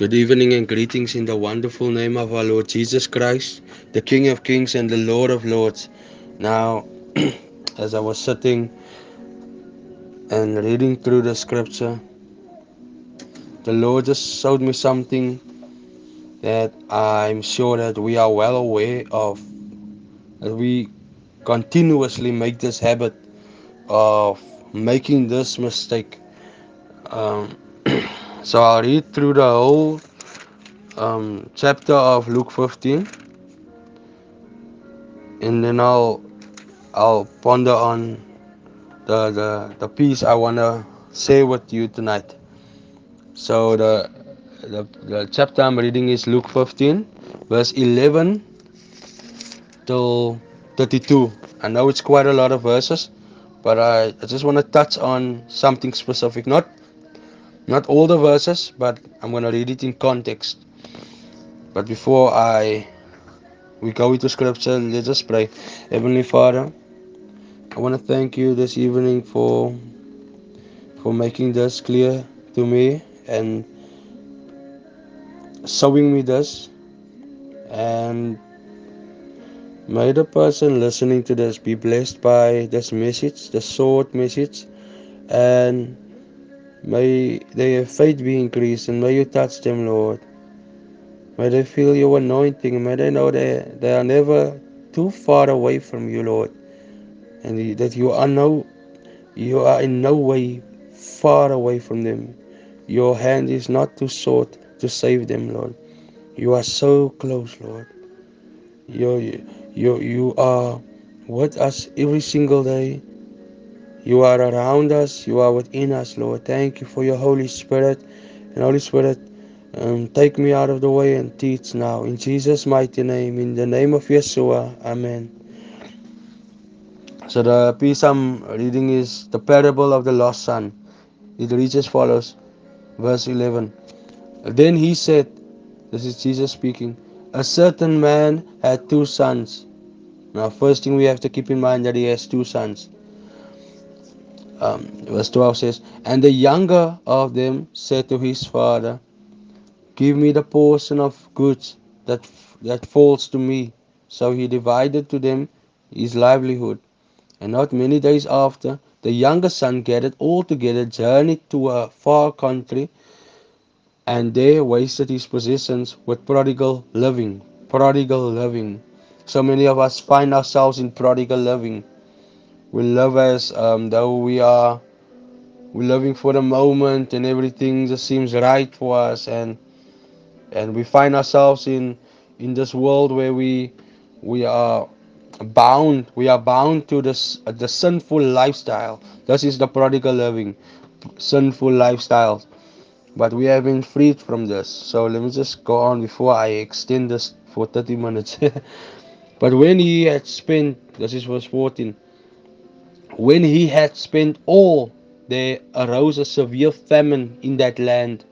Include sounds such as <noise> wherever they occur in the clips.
Good evening and greetings in the wonderful name of our Lord Jesus Christ, the King of Kings and the Lord of Lords. Now, <clears throat> as I was sitting and reading through the scripture, the Lord just showed me something that I'm sure that we are well aware of. That we continuously make this habit of making this mistake. Um, so I'll read through the whole um, chapter of Luke 15, and then I'll I'll ponder on the the, the piece I wanna say with you tonight. So the, the the chapter I'm reading is Luke 15, verse 11 till 32. I know it's quite a lot of verses, but I, I just want to touch on something specific. Not not all the verses, but I'm gonna read it in context. But before I we go into scripture, let us just pray. Heavenly Father, I want to thank you this evening for for making this clear to me and showing me this. And may the person listening to this be blessed by this message, the short message, and may their faith be increased and may you touch them, Lord. May they feel your anointing. May they know that they are never too far away from you, Lord. And that you are no you are in no way far away from them. Your hand is not too short to save them, Lord. You are so close, Lord. You you you are with us every single day. You are around us. You are within us, Lord. Thank you for your Holy Spirit. And Holy Spirit, um, take me out of the way and teach now. In Jesus' mighty name, in the name of Yeshua. Amen. So the piece I'm reading is the parable of the lost son. It reads as follows, verse 11. Then he said, this is Jesus speaking, a certain man had two sons. Now, first thing we have to keep in mind that he has two sons. Um, verse 12 says, And the younger of them said to his father, Give me the portion of goods that, that falls to me. So he divided to them his livelihood. And not many days after, the younger son gathered all together, journeyed to a far country, and there wasted his possessions with prodigal living. Prodigal living. So many of us find ourselves in prodigal living. We love as um, though we are. We're living for the moment and everything just seems right for us and and we find ourselves in in this world where we we are bound we are bound to this uh, the sinful lifestyle. This is the prodigal living sinful lifestyle. But we have been freed from this. So let me just go on before i extend this for 30 minutes. <laughs> But when he had spent this is verse 14 when he had spent all there arose a severe famine in that land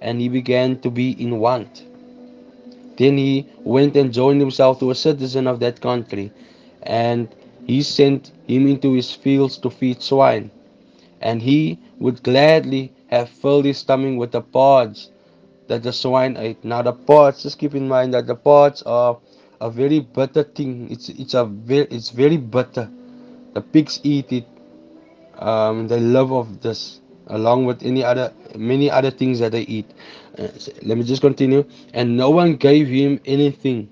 and he began to be in want. Then he went and joined himself to a citizen of that country, and he sent him into his fields to feed swine. And he would gladly have filled his stomach with the pods that the swine ate. Now the pods, just keep in mind that the pods are a very bitter thing. It's it's a very it's very bitter. The pigs eat it. Um, they love of this along with any other many other things that they eat. Uh, let me just continue. And no one gave him anything.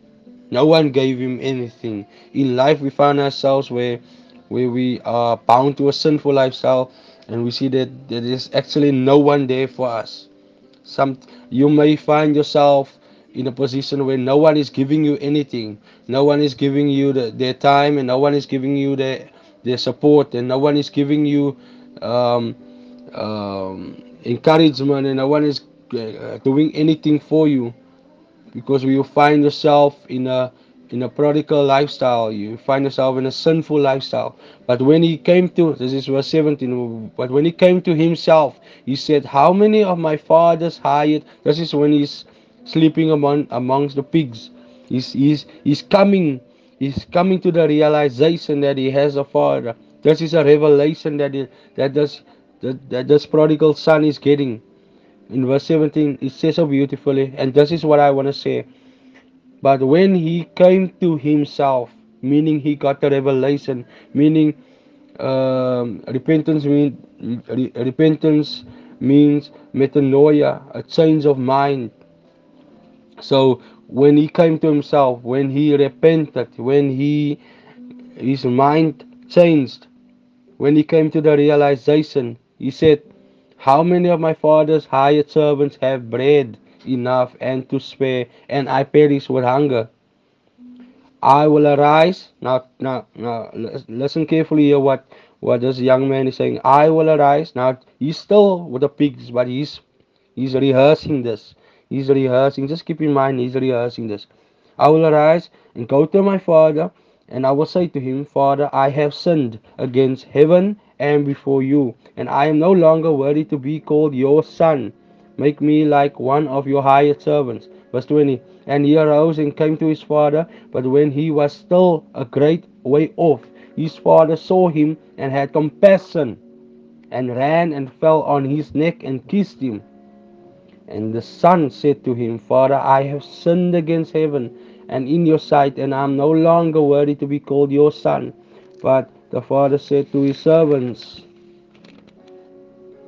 No one gave him anything. In life we find ourselves where where we are bound to a sinful lifestyle and we see that there is actually no one there for us. Some you may find yourself in a position where no one is giving you anything. No one is giving you the, their time and no one is giving you their their support and no one is giving you um, um, encouragement and no one is uh, doing anything for you because you find yourself in a in a prodigal lifestyle. You find yourself in a sinful lifestyle. But when he came to this is verse 17 but when he came to himself he said how many of my father's hired this is when he's sleeping among amongst the pigs. He's he's he's coming he's coming to the realization that he has a father this is a revelation that he, that this that, that this prodigal son is getting In verse 17, it says so beautifully, and this is what I want to say. But when he came to himself, meaning he got the revelation, meaning um, repentance means re- repentance means metanoia, a change of mind. So when he came to himself, when he repented, when he his mind changed, when he came to the realization, he said, How many of my father's hired servants have bread enough and to spare, and I perish with hunger? I will arise. Now, now, now, listen carefully here what, what this young man is saying. I will arise. Now, he's still with the pigs, but he's, he's rehearsing this. He's rehearsing. Just keep in mind, he's rehearsing this. I will arise and go to my father, and I will say to him, Father, I have sinned against heaven and before you, and I am no longer worthy to be called your son. Make me like one of your hired servants. Verse 20. And he arose and came to his father, but when he was still a great way off, his father saw him and had compassion, and ran and fell on his neck and kissed him. And the son said to him, Father, I have sinned against heaven and in your sight, and I am no longer worthy to be called your son. But the father said to his servants,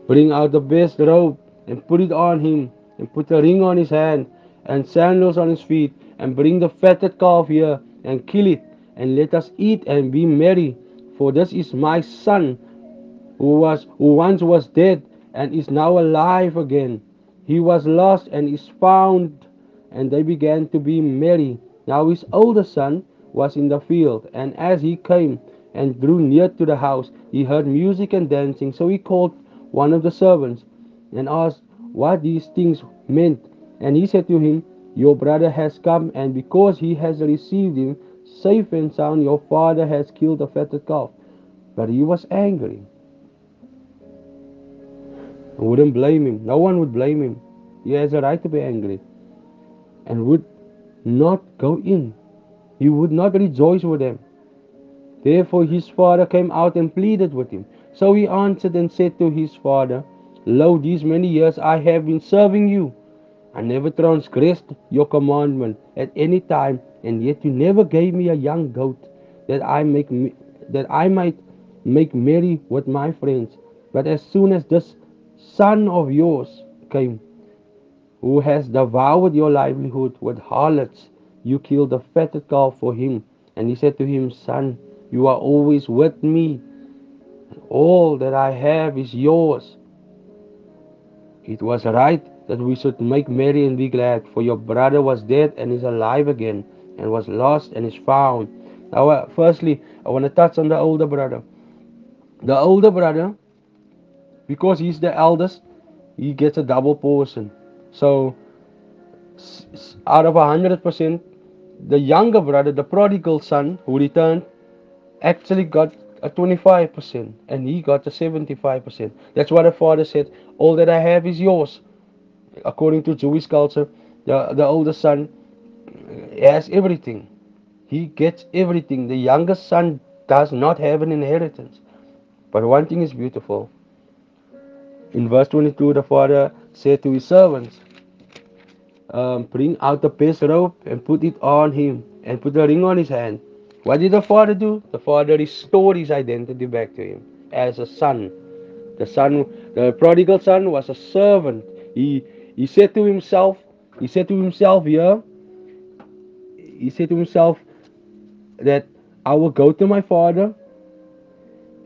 Bring out the best robe and put it on him, and put a ring on his hand and sandals on his feet, and bring the fatted calf here and kill it, and let us eat and be merry. For this is my son, who was who once was dead and is now alive again. He was lost and is found, and they began to be merry. Now his older son was in the field, and as he came and drew near to the house, he heard music and dancing. So he called one of the servants and asked what these things meant. And he said to him, Your brother has come, and because he has received him safe and sound, your father has killed the fatted calf. But he was angry. I wouldn't blame him. No one would blame him. He has a right to be angry. And would not go in. He would not rejoice with them. Therefore his father came out and pleaded with him. So he answered and said to his father, Lo, these many years I have been serving you. I never transgressed your commandment at any time, and yet you never gave me a young goat that I make that I might make merry with my friends. But as soon as this son of yours came, who has devoured your livelihood with harlots, you killed a fatted calf for him. And he said to him, Son, you are always with me, all that I have is yours. It was right that we should make merry and be glad, for your brother was dead and is alive again, and was lost and is found. Now, uh, firstly, I want to touch on the older brother. The older brother, because he's the eldest, he gets a double portion. So, out of a hundred percent, the younger brother, the prodigal son who returned, actually got a 25% and he got a 75%. That's what the father said, All that I have is yours. According to Jewish culture, the, the older son has everything. He gets everything. The youngest son does not have an inheritance. But one thing is beautiful. In verse 22, the father said to his servants, um, Bring out the best robe and put it on him, and put the ring on his hand. What did the father do? The father restored his identity back to him as a son. The son, the prodigal son, was a servant. He he said to himself, he said to himself here, he said to himself that I will go to my father,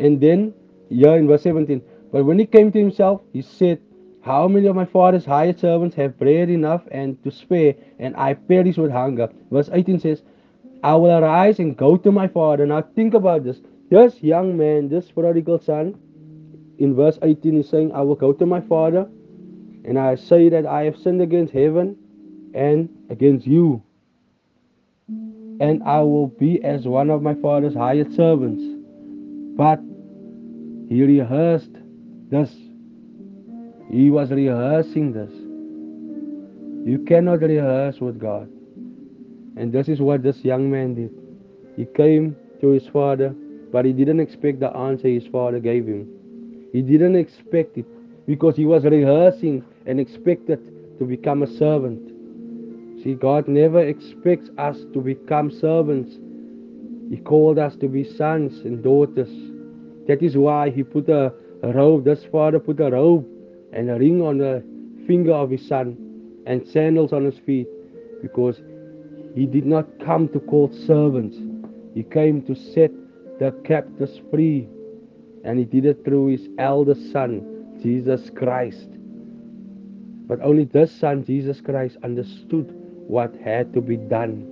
and then here in verse 17. But when he came to himself, he said, How many of my father's hired servants have bread enough and to spare, and I perish with hunger? Verse 18 says, I will arise and go to my father. Now think about this. This young man, this prodigal son, in verse 18 is saying, I will go to my father and I say that I have sinned against heaven and against you. And I will be as one of my father's hired servants. But he rehearsed this. He was rehearsing this. You cannot rehearse with God. And this is what this young man did. He came to his father, but he didn't expect the answer his father gave him. He didn't expect it. because he was rehearsing and expected to become a servant. See, God never expects us to become servants. He called us to be sons and daughters. That is why he put a robe, this father put a robe and a ring on the finger of his son and sandals on his feet because he did not come to call servants. He came to set the captives free. And he did it through his eldest son, Jesus Christ. But only this son, Jesus Christ, understood what had to be done.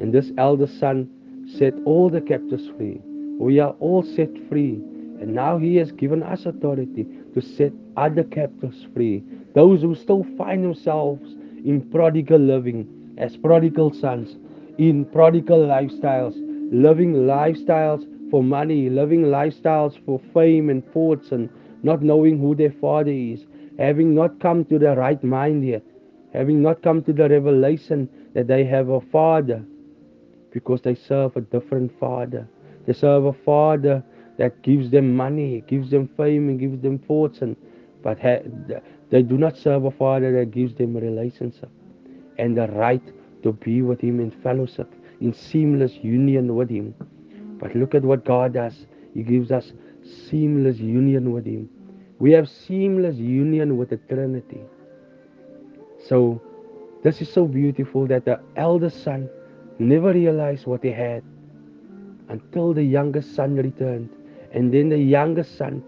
And this eldest son set all the captives free. We are all set free. And now he has given us authority to set other captives free. Those who still find themselves in prodigal living, as prodigal sons, in prodigal lifestyles, living lifestyles for money, living lifestyles for fame and fortune, not knowing who their father is, having not come to the right mind yet, having not come to the revelation that they have a father because they serve a different father. They serve a father that gives them money, gives them fame, and gives them fortune, but they do not serve a father that gives them a relationship and the right to be with Him in fellowship, in seamless union with Him. But look at what God does. He gives us seamless union with Him. We have seamless union with the Trinity. So, this is so beautiful that the eldest son never realized what he had until the youngest son returned. And then the youngest son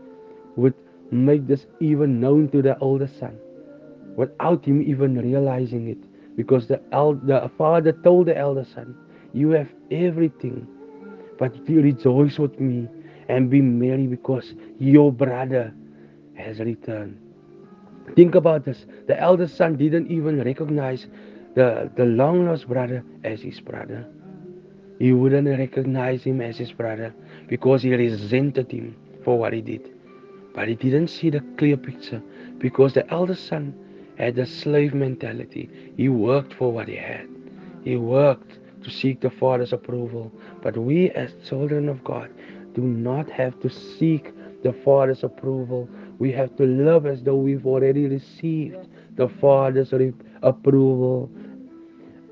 would make this even known to the older son without him even realizing it. Because the, el- the father told the elder son, You have everything, but be rejoice with me and be merry because your brother has returned. Think about this. The eldest son didn't even recognize the, the long lost brother as his brother. He wouldn't recognize him as his brother because he resented him for what he did. But he didn't see the clear picture because the eldest son had a slave mentality. He worked for what he had. He worked to seek the Father's approval. But we, as children of God, do not have to seek the Father's approval. We have to love as though we've already received the Father's approval.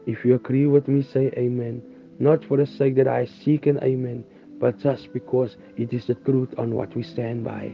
If you agree with me, say amen. Not for the sake that I seek an amen, but just because it is the truth on what we stand by.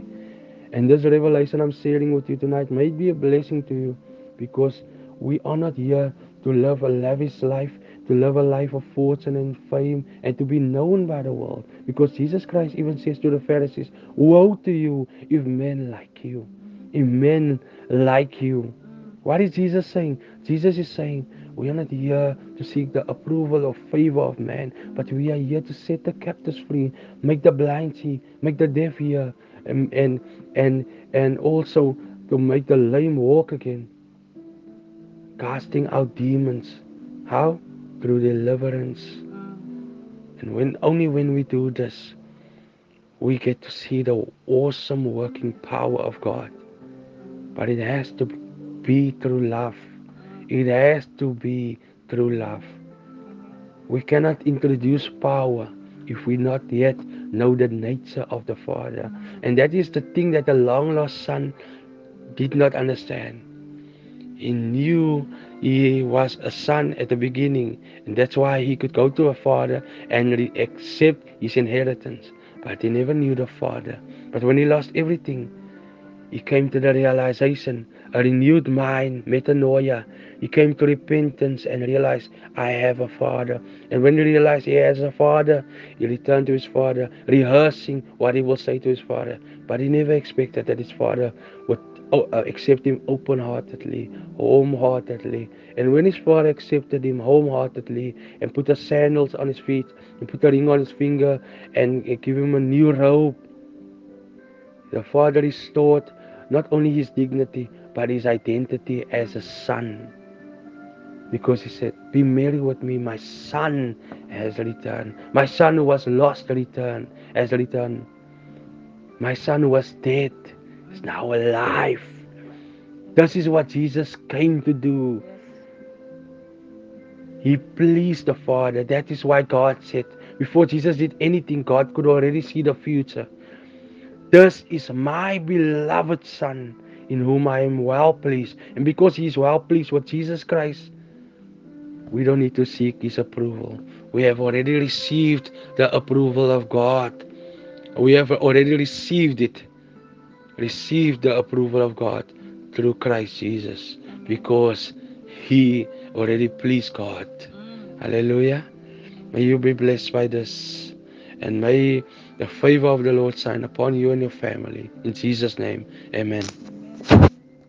And this revelation I'm sharing with you tonight may be a blessing to you because we are not here to live a lavish life, to live a life of fortune and fame, and to be known by the world. Because Jesus Christ even says to the Pharisees, Woe to you if men like you, if men like you. What is Jesus saying? Jesus is saying, we are not here to seek the approval or favor of man, but we are here to set the captives free, make the blind see, make the deaf hear, and, and, and, and also to make the lame walk again. Casting out demons. How? Through deliverance. And when only when we do this, we get to see the awesome working power of God. But it has to be through love. It has to be through love. We cannot introduce power if we not yet know the nature of the Father. And that is the thing that the long lost son did not understand. He knew he was a son at the beginning, and that's why he could go to a father and accept his inheritance. But he never knew the Father. But when he lost everything, he came to the realization, a renewed mind, metanoia. He came to repentance and realized, I have a father. And when he realized he has a father, he returned to his father, rehearsing what he will say to his father. But he never expected that his father would oh, uh, accept him open heartedly. And when his father accepted him home heartedly and put the sandals on his feet and put a ring on his finger and give him a new robe, the father restored not only his dignity, but his identity as a son. Because he said, Be merry with me, my son has returned. My son who was lost returned has returned. My son who was dead is now alive. This is what Jesus came to do. He pleased the Father. That is why God said, before Jesus did anything, God could already see the future. This is my beloved Son in whom I am well pleased. And because He is well pleased with Jesus Christ, we don't need to seek His approval. We have already received the approval of God. We have already received it. Received the approval of God through Christ Jesus because He already pleased God. Mm. Hallelujah. May you be blessed by this. And may the favor of the Lord shine upon you and your family. In Jesus' name, amen.